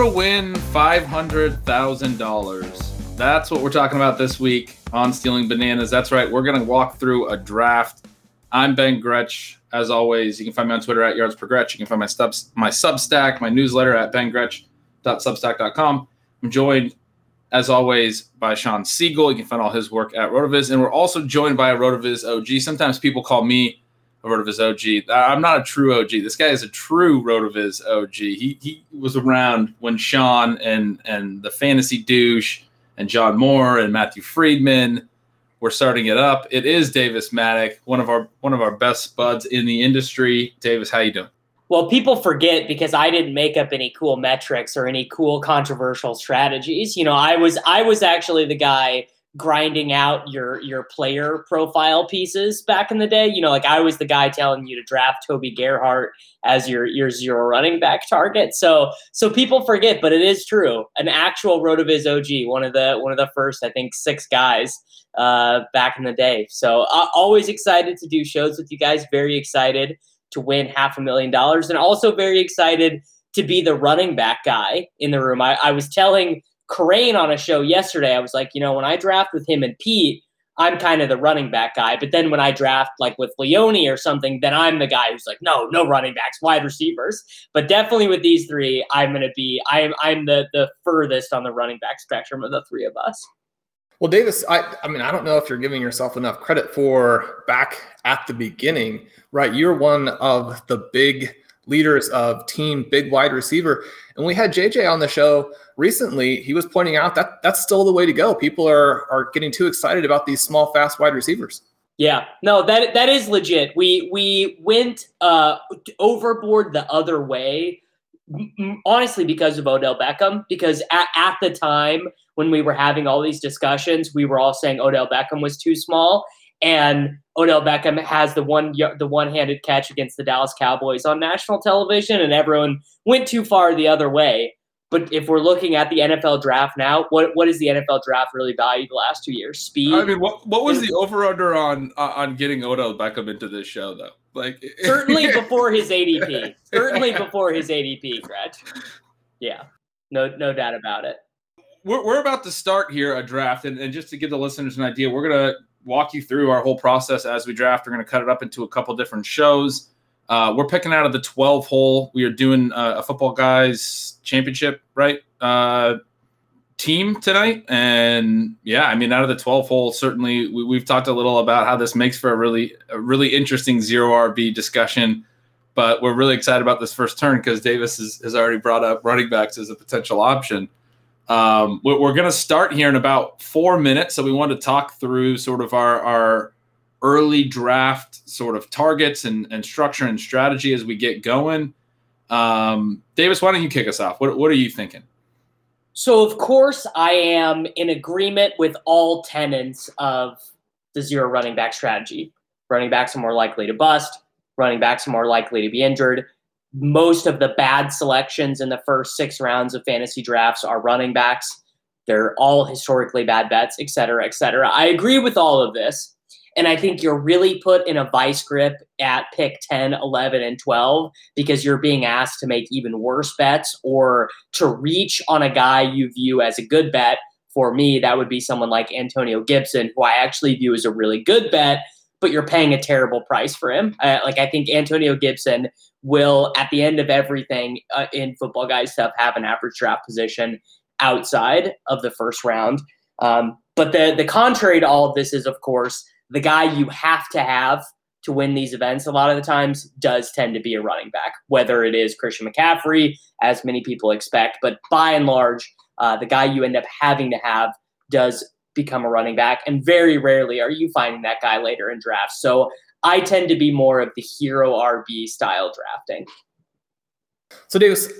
To win $500,000. That's what we're talking about this week on Stealing Bananas. That's right. We're going to walk through a draft. I'm Ben Gretch. As always, you can find me on Twitter at Yards per Gretch. You can find my, stubs, my Substack, my newsletter at bengretch.substack.com. I'm joined, as always, by Shawn Siegele. You can find all his work at Rotoviz. And we're also joined by a Rotoviz OG. Sometimes people call me Rotoviz OG. I'm not a true OG. This guy is a true Rotoviz OG. He he was around when Shawn and and the fantasy douche and John Moore and Matthew Freedman were starting it up. It is Davis Mattek, one of our one of our best buds in the industry. Davis, how you doing? Well, people forget because I didn't make up any cool metrics or any cool controversial strategies. You know, I was I was actually the guy grinding out your your player profile pieces back in the day. You know, like I was the guy telling you to draft Toby Gerhart as your your zero running back target. So so people forget, but it is true. An actual Rotoviz OG, one of the one of the first, I think, six guys uh, back in the day. So uh, always excited to do shows with you guys. Very excited to win half a million dollars, and also very excited to be the running back guy in the room. I, I was telling Kerrane on a show yesterday, I was like, you know, when I draft with him and Pete, I'm kind of the running back guy. But then when I draft like with Leone or something, then I'm the guy who's like, no, no running backs, wide receivers. But definitely with these three, I'm gonna be I'm I'm the the furthest on the running back spectrum of the three of us. Well, Davis, I, I mean, I don't know if you're giving yourself enough credit for back at the beginning, right? You're one of the big leaders of team big wide receiver. And we had JJ on the show recently. He was pointing out that that's still the way to go. People are are getting too excited about these small, fast wide receivers. Yeah, no, that that is legit. We we went uh, overboard the other way, honestly, because of Odell Beckham. Because at, at the time when we were having all these discussions, we were all saying Odell Beckham was too small, and Odell Beckham has the one the one-handed catch against the Dallas Cowboys on national television, and everyone went too far the other way. But if we're looking at the NFL draft now, what what is the NFL draft really valued the last two years? Speed. I mean, what what was the over under on uh, on getting Odell Beckham into this show though? Like certainly before his ADP. certainly before his ADP, Gretch. Yeah, no no doubt about it. We're, we're about to start here a draft, and, and just to give the listeners an idea, we're gonna walk you through our whole process as we draft. We're going to cut it up into a couple different shows. Uh, we're picking out of the 12 hole. We are doing uh, a football guys championship, right? Uh, team tonight. And yeah, I mean, out of the 12 hole, certainly we, have talked a little about how this makes for a really, a really interesting zero RB discussion. But we're really excited about this first turn because Davis has, has already brought up running backs as a potential option. Um, we're going to start here in about four minutes. So we want to talk through sort of our, our early draft sort of targets and, and structure and strategy as we get going. Um, Davis, why don't you kick us off? What, what are you thinking? So, of course, I am in agreement with all tenants of the zero running back strategy. Running backs are more likely to bust, running backs are more likely to be injured most of the bad selections in the first six rounds of fantasy drafts are running backs. They're all historically bad bets, et cetera, et cetera. I agree with all of this. And I think you're really put in a vice grip at pick 10, 11, and 12 because you're being asked to make even worse bets or to reach on a guy you view as a good bet. For me, that would be someone like Antonio Gibson, who I actually view as a really good bet, but you're paying a terrible price for him. Uh, like, I think Antonio Gibson will, at the end of everything uh, in football guys stuff, have an average draft position outside of the first round. Um, but the the contrary to all of this is, of course, the guy you have to have to win these events a lot of the times does tend to be a running back, whether it is Christian McCaffrey, as many people expect, but by and large, uh, the guy you end up having to have does become a running back, and very rarely are you finding that guy later in drafts. So I tend to be more of the hero RB style drafting. So Davis,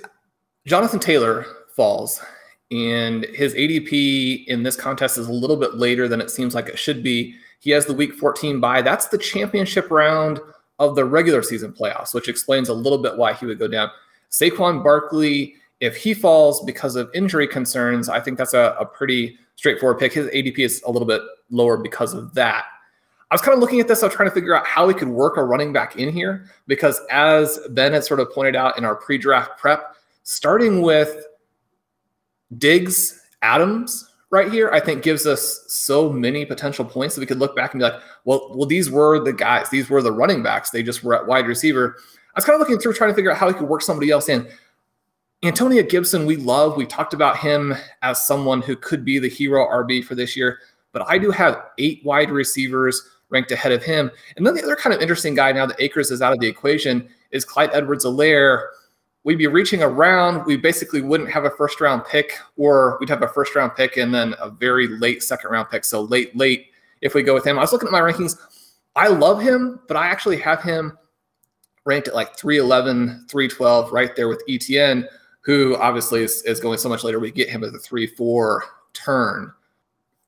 Jonathan Taylor falls and his ADP in this contest is a little bit later than it seems like it should be. He has the week 14 bye. That's the championship round of the regular season playoffs, which explains a little bit why he would go down. Saquon Barkley, if he falls because of injury concerns, I think that's a, a pretty straightforward pick. His ADP is a little bit lower because of that. I was kind of looking at this. I was trying to figure out how we could work a running back in here because, as Ben had sort of pointed out in our pre draft prep, starting with Diggs, Adams right here, I think gives us so many potential points that we could look back and be like, well, well, these were the guys, these were the running backs. They just were at wide receiver. I was kind of looking through trying to figure out how we could work somebody else in. Antonio Gibson, we love. We talked about him as someone who could be the hero RB for this year, but I do have eight wide receivers ranked ahead of him. And then the other kind of interesting guy now that Akers is out of the equation is Clyde Edwards-Helaire we'd be reaching around. We basically wouldn't have a first round pick, or we'd have a first round pick and then a very late second round pick. So late, late if we go with him. I was looking at my rankings. I love him, but I actually have him ranked at like 311, 312, right there with ETN, who obviously is, is going so much later. We get him at the 3 4 turn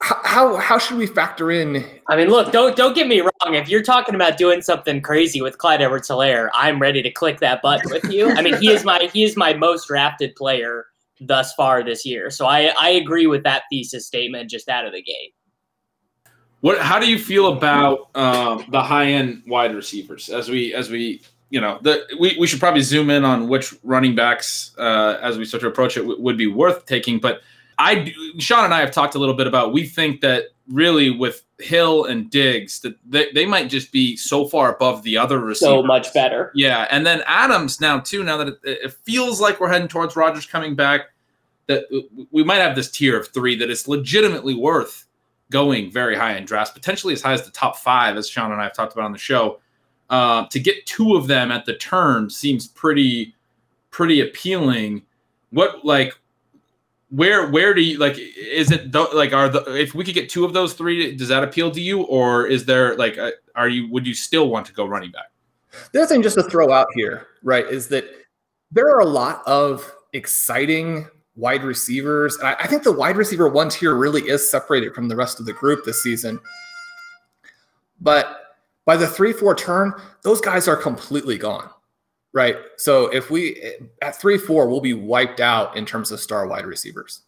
how how should we factor in? I mean, look, don't don't get me wrong. If you're talking about doing something crazy with Clyde Edwards-Helaire, I'm ready to click that button with you. I mean, he is my he is my most drafted player thus far this year. So I I agree with that thesis statement just out of the gate. What? How do you feel about um, the high end wide receivers as we as we you know the we, we should probably zoom in on which running backs uh, as we start to approach it w- would be worth taking, but I Shawn and I have talked a little bit about we think that really with Hill and Diggs that they, they might just be so far above the other receivers. So much better. Yeah, and then Adams now too. Now that it, it feels like we're heading towards Rodgers coming back, that we might have this tier of three that is legitimately worth going very high in drafts, potentially as high as the top five, as Shawn and I have talked about on the show. Uh, to get two of them at the turn seems pretty pretty appealing. What like where where do you like is it like are the if we could get two of those three does that appeal to you? Or is there like are you would you still want to go running back? The other thing just to throw out here right is that there are a lot of exciting wide receivers. And I, I think the wide receiver one tier really is separated from the rest of the group this season. But by the three four turn those guys are completely gone Right. So if we at three four, we'll be wiped out in terms of star wide receivers.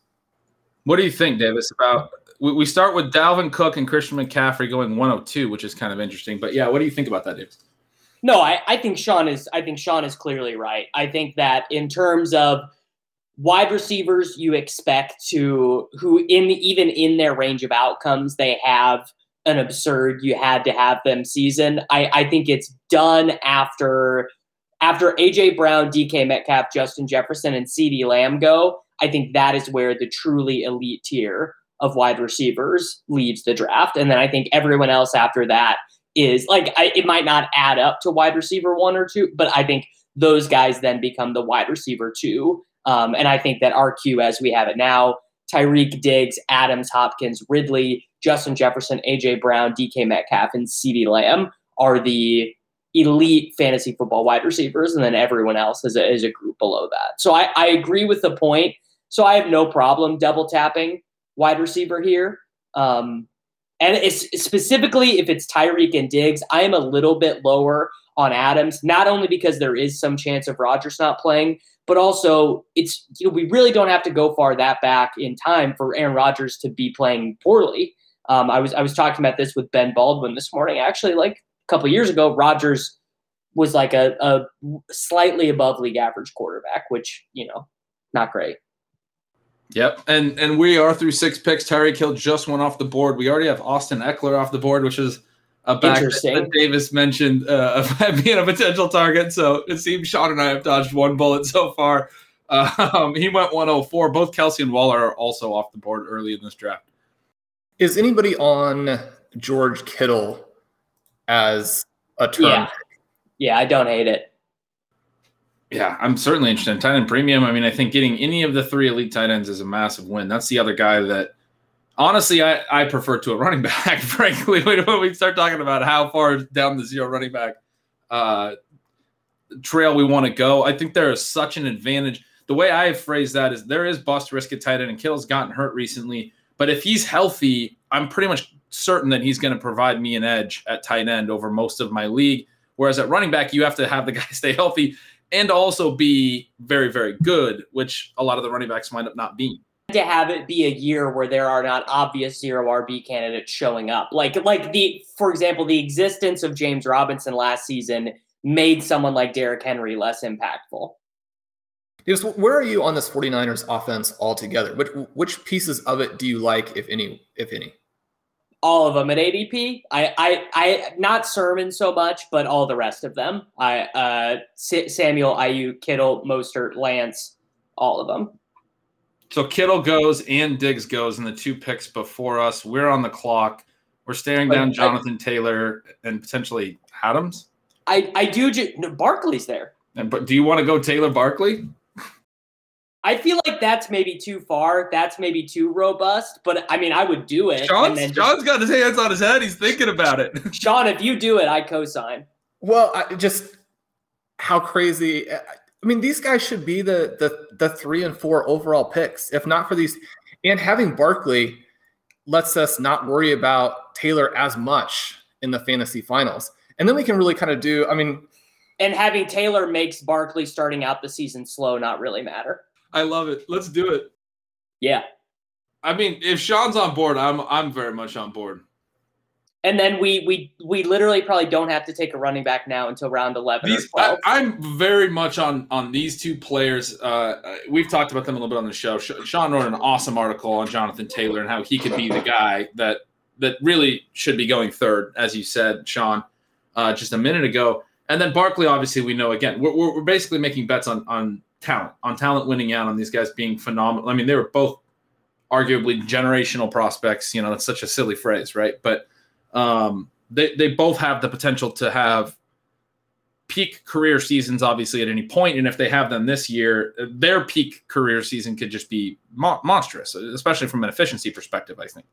What do you think, Davis? About we start with Dalvin Cook and Christian McCaffrey going 102, which is kind of interesting. But yeah, what do you think about that, Davis? No, I, I think Shawn is I think Shawn is clearly right. I think that in terms of wide receivers, you expect to who in even in their range of outcomes, they have an absurd you had to have them season. I, I think it's done after after AJ Brown, DK Metcalf, Justin Jefferson, and CeeDee Lamb go, I think that is where the truly elite tier of wide receivers leaves the draft. And then I think everyone else after that is like, I, it might not add up to wide receiver one or two, but I think those guys then become the wide receiver two. Um, and I think that queue as we have it now, Tyreek Diggs, Adams, Hopkins, Ridley, Justin Jefferson, AJ Brown, DK Metcalf, and CeeDee Lamb are the elite fantasy football wide receivers, and then everyone else is a, is a group below that. So I, I agree with the point. So I have no problem double tapping wide receiver here. Um, and it's specifically if it's Tyreek and Diggs, I am a little bit lower on Adams, not only because there is some chance of Rodgers not playing, but also it's you know we really don't have to go far that back in time for Aaron Rodgers to be playing poorly. Um, I was I was talking about this with Ben Baldwin this morning. Actually, like a couple years ago, Rodgers was like a, a slightly above league average quarterback, which you know, not great. Yep, and and we are through six picks. Tyreek Hill just went off the board. We already have Austin Ekeler off the board, which is a back that Davis mentioned uh, being a potential target. So it seems Shawn and I have dodged one bullet so far. Um, he went 104. Both Kelce and Waller are also off the board early in this draft. Is anybody on George Kittle as a turn? Yeah, yeah I don't hate it. Yeah, I'm certainly interested in tight end premium. I mean, I think getting any of the three elite tight ends is a massive win. That's the other guy that honestly I, I prefer to a running back, frankly, when we start talking about how far down the zero running back uh, trail we want to go. I think there is such an advantage. The way I have phrased that is there is bust risk at tight end, and Kittle's gotten hurt recently. But if he's healthy, I'm pretty much certain that he's going to provide me an edge at tight end over most of my league. Whereas at running back, you have to have the guy stay healthy and also be very, very good, which a lot of the running backs wind up not being. To have it be a year where there are not obvious zero RB candidates showing up, like like the for example, the existence of James Robinson last season made someone like Derrick Henry less impactful. Yes, where are you on this 49ers offense altogether? Which which pieces of it do you like, if any, if any? All of them at ADP. I, I, I, not Sermon so much, but all the rest of them. I, uh, Samuel, Aiyuk, Kittle, Mostert, Lance, all of them. So Kittle goes and Diggs goes in the two picks before us. We're on the clock. We're staring down Jonathan I, Taylor and potentially Adams. I, I do. Ju- no, Barkley's there. And, but do you want to go Taylor Barkley? I feel like that's maybe too far. That's maybe too robust. But I mean, I would do it. Shawn's, just, Shawn's got his hands on his head. He's thinking about it. Shawn, if you do it, I co-sign. Well, I just how crazy. I mean, these guys should be the the the three and four overall picks, if not for these. And having Barkley lets us not worry about Taylor as much in the fantasy finals, and then we can really kind of do. I mean, and having Taylor makes Barkley starting out the season slow not really matter. I love it. Let's do it. Yeah. I mean, if Shawn's on board, I'm I'm very much on board. And then we we we literally probably don't have to take a running back now until round eleven. These, I, am very much on on these two players. Uh, we've talked about them a little bit on the show. Shawn wrote an awesome article on Jonathan Taylor and how he could be the guy that that really should be going third, as you said, Sean, uh, just a minute ago. And then Barkley, obviously, we know again. We're, we're basically making bets on on talent, on talent winning out, on these guys being phenomenal. I mean, they were both arguably generational prospects. You know, that's such a silly phrase, right? But um, they they both have the potential to have peak career seasons, obviously, at any point. And if they have them this year, their peak career season could just be mo- monstrous, especially from an efficiency perspective. I think.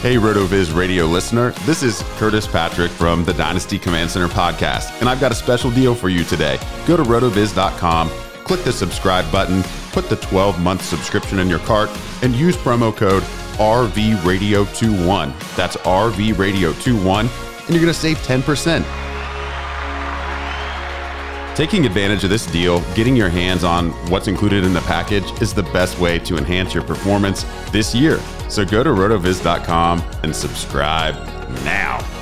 Hey, RotoViz radio listener. This is Curtis Patrick from the Dynasty Command Center podcast, and I've got a special deal for you today. Go to rotoviz.com click the subscribe button, put the 12 month subscription in your cart, and use promo code RVRadio21. That's RVRadio21, and you're going to save 10%. Taking advantage of this deal, getting your hands on what's included in the package is the best way to enhance your performance this year. So go to rotoviz.com and subscribe now.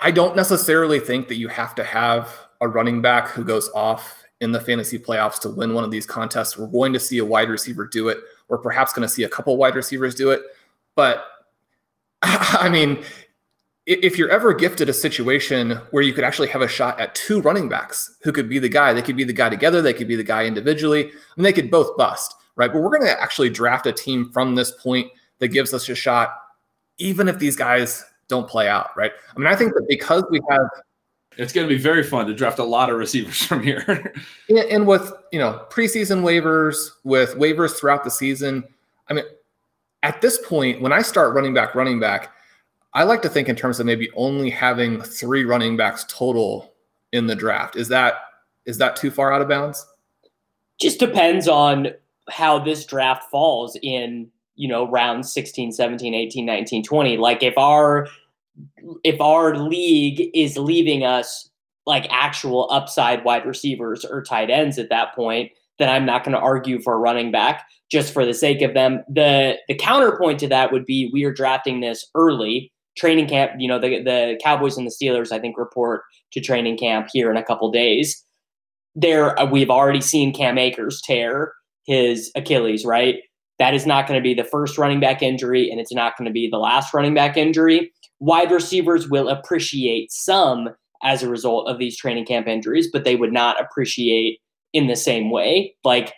I don't necessarily think that you have to have a running back who goes off in the fantasy playoffs to win one of these contests. We're going to see a wide receiver do it. We're perhaps going to see a couple wide receivers do it. But I mean, if you're ever gifted a situation where you could actually have a shot at two running backs who could be the guy, they could be the guy together, they could be the guy individually, mean, they could both bust, right? But we're going to actually draft a team from this point that gives us a shot, even if these guys don't play out, right? I mean, I think that because we have it's going to be very fun to draft a lot of receivers from here. and with you know preseason waivers, with waivers throughout the season, I mean, at this point, when I start running back, running back, I like to think in terms of maybe only having three running backs total in the draft. Is that is that too far out of bounds? Just depends on how this draft falls in you know round 16 17 18 19 20 like if our if our league is leaving us like actual upside wide receivers or tight ends at that point then i'm not going to argue for a running back just for the sake of them. The the counterpoint to that would be we are drafting this early. Training camp you know the the cowboys and the steelers i think report to training camp here in a couple days. There uh, we've already seen cam akers tear his achilles right that is not going to be the first running back injury, and it's not going to be the last running back injury. Wide receivers will appreciate some as a result of these training camp injuries, but they would not appreciate in the same way. Like,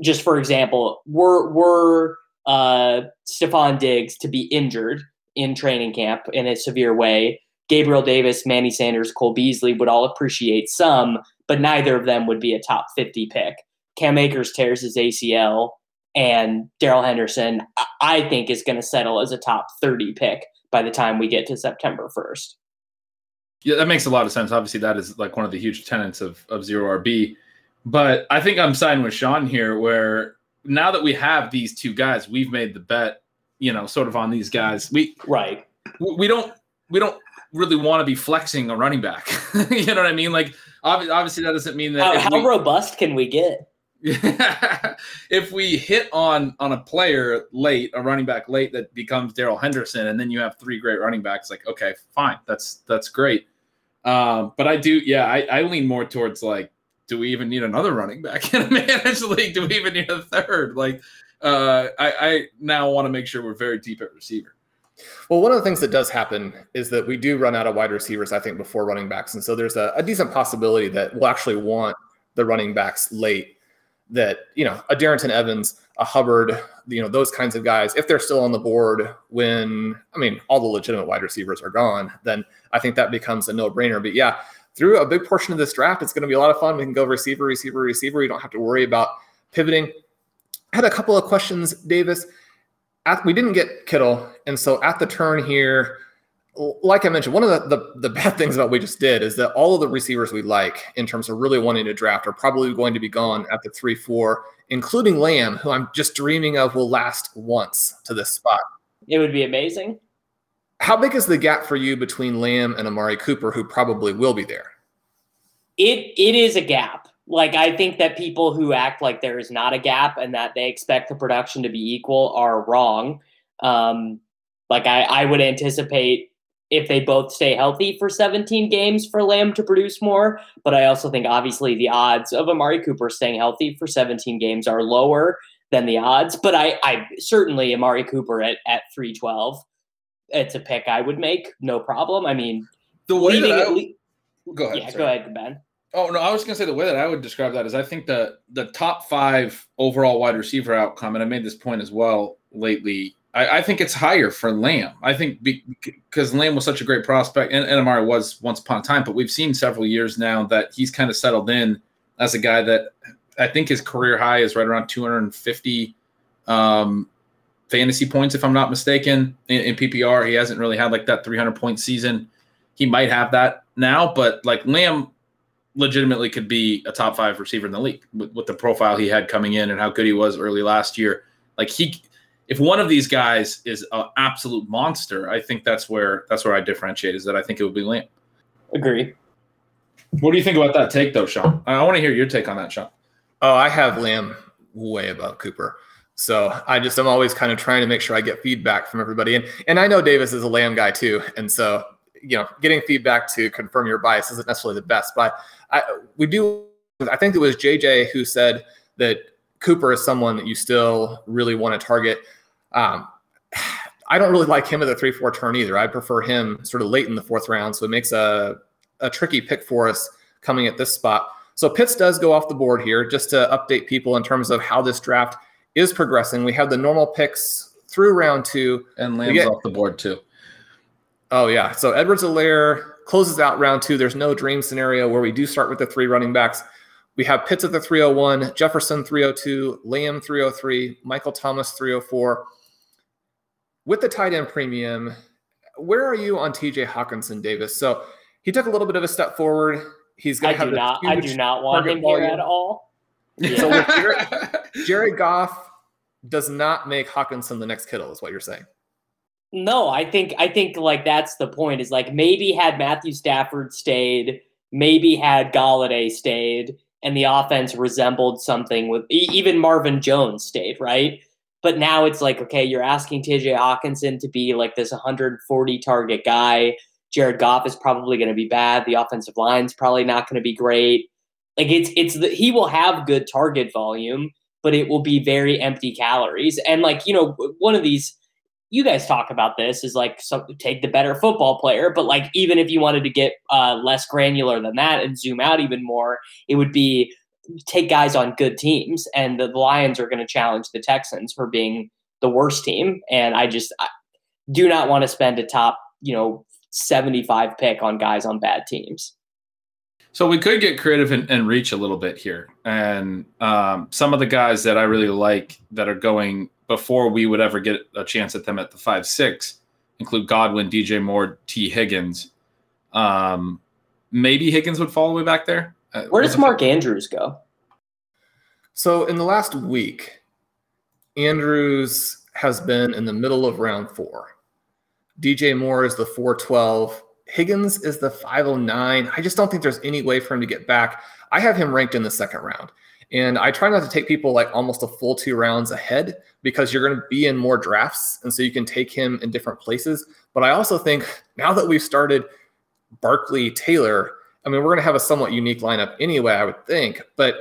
just for example, were were uh, Stefon Diggs to be injured in training camp in a severe way, Gabriel Davis, Manny Sanders, Cole Beasley would all appreciate some, but neither of them would be a top 50 pick. Cam Akers tears his ACL and Darrell Henderson, I think, is going to settle as a top 30 pick by the time we get to September 1st. Yeah, that makes a lot of sense. Obviously, that is like one of the huge tenets of, of zero RB. But I think I'm siding with Shawn here, where now that we have these two guys, we've made the bet, you know, sort of on these guys. We right. We don't we don't really want to be flexing a running back. you know what I mean? Like obviously that doesn't mean that. How, how we, robust can we get? if we hit on on a player late, a running back late that becomes Darrell Henderson, and then you have three great running backs, like okay, fine, that's that's great. Um, but I do, yeah, I, I lean more towards like, do we even need another running back in a managed league? Do we even need a third? Like, uh, I, I now want to make sure we're very deep at receiver. Well, one of the things that does happen is that we do run out of wide receivers, I think, before running backs. And so there's a, a decent possibility that we'll actually want the running backs late that you know a Darrynton Evans, a Hubbard, you know those kinds of guys, if they're still on the board when I mean all the legitimate wide receivers are gone, then I think that becomes a no-brainer. But yeah, through a big portion of this draft, it's going to be a lot of fun. We can go receiver, receiver, receiver. You don't have to worry about pivoting. I had a couple of questions, Davis. At, we didn't get Kittle, and so at the turn here, like I mentioned, one of the, the, the bad things about what we just did is that all of the receivers we like in terms of really wanting to draft are probably going to be gone at the three four, including Lamb, who I'm just dreaming of will last once to this spot. It would be amazing. How big is the gap for you between Lamb and Amari Cooper, who probably will be there? It it is a gap. Like I think that people who act like there is not a gap and that they expect the production to be equal are wrong. Um, like I, I would anticipate if they both stay healthy for 17 games for Lamb to produce more. But I also think obviously the odds of Amari Cooper staying healthy for 17 games are lower than the odds. But I, I certainly Amari Cooper at at three twelve. It's a pick I would make, no problem. I mean, the way that I, it, go ahead. yeah, sorry. go ahead, Ben. Oh no, I was gonna say the way that I would describe that is I think the the top five overall wide receiver outcome, and I made this point as well lately. I, I think it's higher for Lamb. I think because Lamb was such a great prospect, and, and Amari was once upon a time, but we've seen several years now that he's kind of settled in as a guy that I think his career high is right around 250 um, fantasy points, if I'm not mistaken, in, in PPR. He hasn't really had like that 300 point season. He might have that now, but like Lamb legitimately could be a top five receiver in the league with, with, the profile he had coming in and how good he was early last year. Like he, if one of these guys is an absolute monster, I think that's where that's where I differentiate. Is that I think it would be Lamb. Agree. What do you think about that take, though, Shawn? I want to hear your take on that, Shawn. Oh, I have Lamb way above Cooper. So I just I'm always kind of trying to make sure I get feedback from everybody. And and I know Davis is a Lamb guy too. And so you know, getting feedback to confirm your bias isn't necessarily the best. But I we do I think it was JJ who said that Cooper is someone that you still really want to target. Um, I don't really like him at the three four turn either. I prefer him sort of late in the fourth round. So it makes a a tricky pick for us coming at this spot. So Pitts does go off the board here, just to update people in terms of how this draft is progressing. We have the normal picks through round two. And Lamb's get, off the board too. Oh, yeah. So Edwards-Helaire closes out round two. There's no dream scenario where we do start with the three running backs. We have Pitts at the 301, Jefferson 302, Lamb 303, Michael Thomas 304. With the tight end premium, where are you on TJ Hockenson Davis? So he took a little bit of a step forward. He's going to have do not. I do not want him volume. here at all. Yeah. So Jared, Jared Goff does not make Hockenson the next Kittle, is what you're saying. No, I think I think like that's the point. Is like maybe had Matthew Stafford stayed, maybe had Golladay stayed, and the offense resembled something with even Marvin Jones stayed, right? But now it's like, okay, you're asking TJ Hockenson to be like this 140 target guy. Jared Goff is probably going to be bad. The offensive line's probably not going to be great. Like it's it's the, he will have good target volume, but it will be very empty calories. And like you know, one of these you guys talk about this is like so take the better football player, but like even if you wanted to get uh, less granular than that and zoom out even more, it would be take guys on good teams. And the Lions are going to challenge the Texans for being the worst team. And I just I do not want to spend a top you know 75 pick on guys on bad teams. So we could get creative and, and reach a little bit here. And um, some of the guys that I really like that are going before we would ever get a chance at them at the five six include Godwin, DJ Moore, Tee Higgins. Um, maybe Higgins would fall way back there. Uh, Where does Mark Andrews go? So in the last week, Andrews has been in the middle of round four. DJ Moore is the 412. Higgins is the 509. I just don't think there's any way for him to get back. I have him ranked in the second round. And I try not to take people like almost a full two rounds ahead because you're going to be in more drafts. And so you can take him in different places. But I also think now that we've started Barkley Taylor, I mean, we're going to have a somewhat unique lineup anyway, I would think. But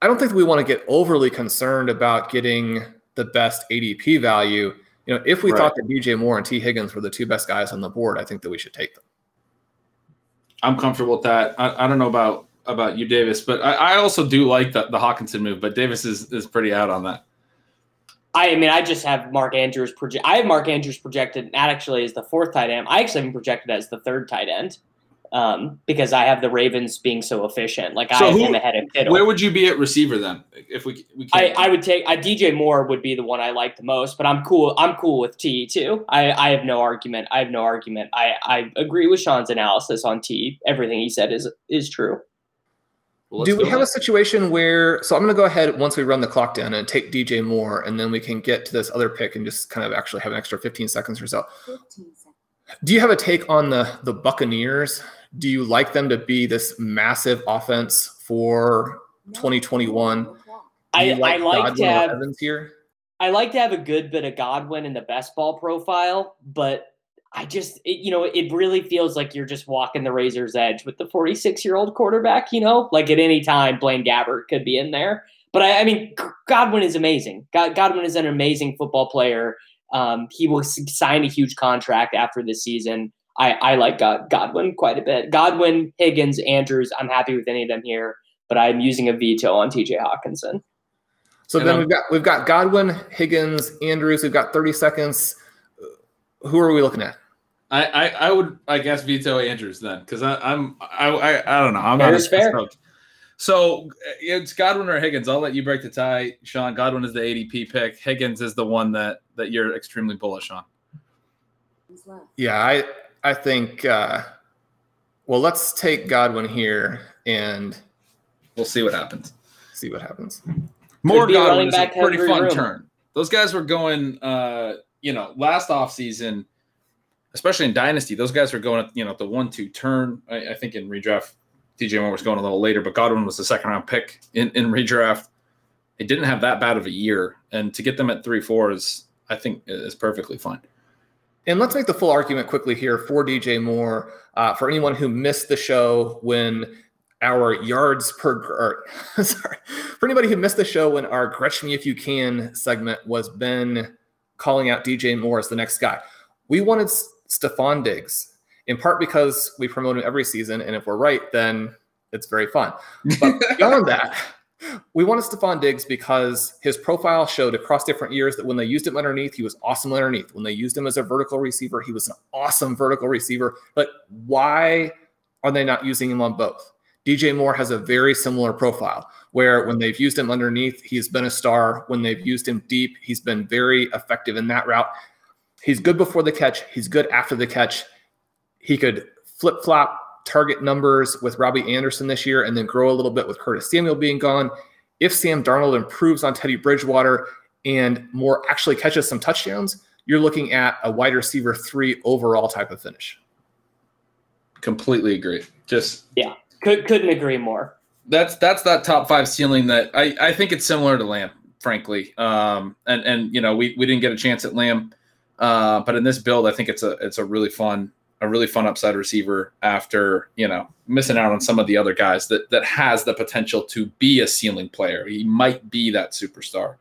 I don't think we want to get overly concerned about getting the best ADP value. You know, if we right. thought that DJ Moore and Tee Higgins were the two best guys on the board, I think that we should take them. I'm comfortable with that. I, I don't know about about you, Davis, but I, I also do like the, the Hockenson move, but Davis is is pretty out on that. I mean, I just have Mark Andrews project. I have Mark Andrews projected not actually as the fourth tight end. I actually have him projected as the third tight end um, because I have the Ravens being so efficient. Like so I have who, him ahead of Kittle. Where would you be at receiver then? If we, we I, I would take I, DJ Moore would be the one I like the most, but I'm cool. I'm cool with Tee too. I, I have no argument. I have no argument. I, I agree with Shawn's analysis on Tee. Everything he said is is true. Well, Do we have a situation where? So I'm going to go ahead once we run the clock down and take DJ Moore, and then we can get to this other pick and just kind of actually have an extra 15 seconds or so. 15 seconds. Do you have a take on the the Buccaneers? Do you like them to be this massive offense for 2021? I like, I like to have Evans here. I like to have a good bit of Godwin in the best ball profile, but I just, it, you know, it really feels like you're just walking the razor's edge with the 46 year old quarterback. You know, like at any time, Blaine Gabbert could be in there. but I, I mean, Godwin is amazing. God, Godwin is an amazing football player. Um, he will sign a huge contract after this season. I, I like God, Godwin quite a bit. Godwin, Higgins, Andrews. I'm happy with any of them here, but I'm using a veto on T.J. Hockenson. So and then we've got we've got Godwin, Higgins, Andrews. We've got 30 seconds. Who are we looking at? I, I, I would I guess veto Andrews then because I'm I, I I don't know I'm fair not fair. So it's Godwin or Higgins. I'll let you break the tie, Shawn. Godwin is the ADP pick. Higgins is the one that that you're extremely bullish on. Yeah, I I think. Uh, well, let's take Godwin here and we'll see what happens. See what happens. Moore Godwin is a pretty fun room. turn. Those guys were going, uh, you know, last off season, especially in Dynasty. Those guys were going, you know, the one-two turn. I, I think in redraft DJ Moore was going a little later, but Godwin was the second round pick in, in redraft. It didn't have that bad of a year, and to get them at three four is, I think, is perfectly fine. And let's make the full argument quickly here for DJ Moore. Uh, for anyone who missed the show when our yards per, or, sorry, for anybody who missed the show when our Gretch Me If You Can segment was Ben calling out DJ Moore as the next guy. We wanted Stefon Diggs in part because we promote him every season. And if we're right, then it's very fun. But beyond that, we wanted Stefon Diggs because his profile showed across different years that when they used him underneath, he was awesome underneath. When they used him as a vertical receiver, he was an awesome vertical receiver. But why are they not using him on both? DJ Moore has a very similar profile where when they've used him underneath, he's been a star. When they've used him deep, he's been very effective in that route. He's good before the catch, he's good after the catch. He could flip flop target numbers with Robbie Anderson this year and then grow a little bit with Curtis Samuel being gone. If Sam Darnold improves on Teddy Bridgewater and Moore actually catches some touchdowns, you're looking at a wide receiver three overall type of finish. Completely agree. Just yeah, could, couldn't agree more. That's that's that top five ceiling that I, I think it's similar to Lamb, frankly. Um, and and you know we, we didn't get a chance at Lamb, uh, but in this build, I think it's a it's a really fun a really fun upside receiver after you know missing out on some of the other guys that that has the potential to be a ceiling player. He might be that superstar.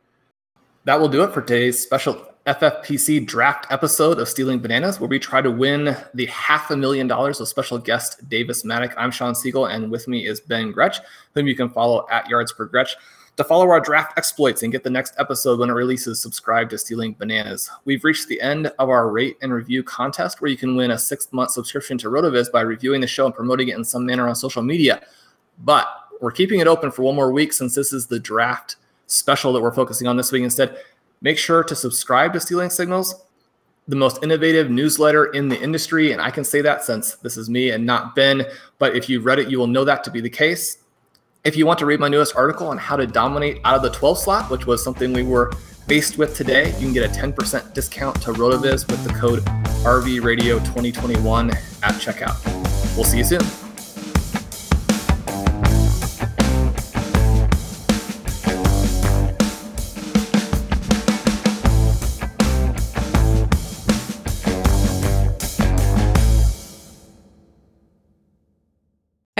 That will do it for today's special FFPC draft episode of Stealing Bananas, where we try to win the half a million dollars with special guest Davis Mattek. I'm Shawn Siegele, and with me is Ben Gretch, whom you can follow at Yards per Gretch. To follow our draft exploits and get the next episode when it releases, subscribe to Stealing Bananas. We've reached the end of our rate and review contest where you can win a six month subscription to RotoViz by reviewing the show and promoting it in some manner on social media. But we're keeping it open for one more week since this is the draft special that we're focusing on this week. Instead, make sure to subscribe to Stealing Signals, the most innovative newsletter in the industry. And I can say that since this is me and not Ben. But if you've read it, you will know that to be the case. If you want to read my newest article on how to dominate out of the 12 slot, which was something we were faced with today, you can get a 10% discount to RotoViz with the code RVRadio2021 at checkout. We'll see you soon.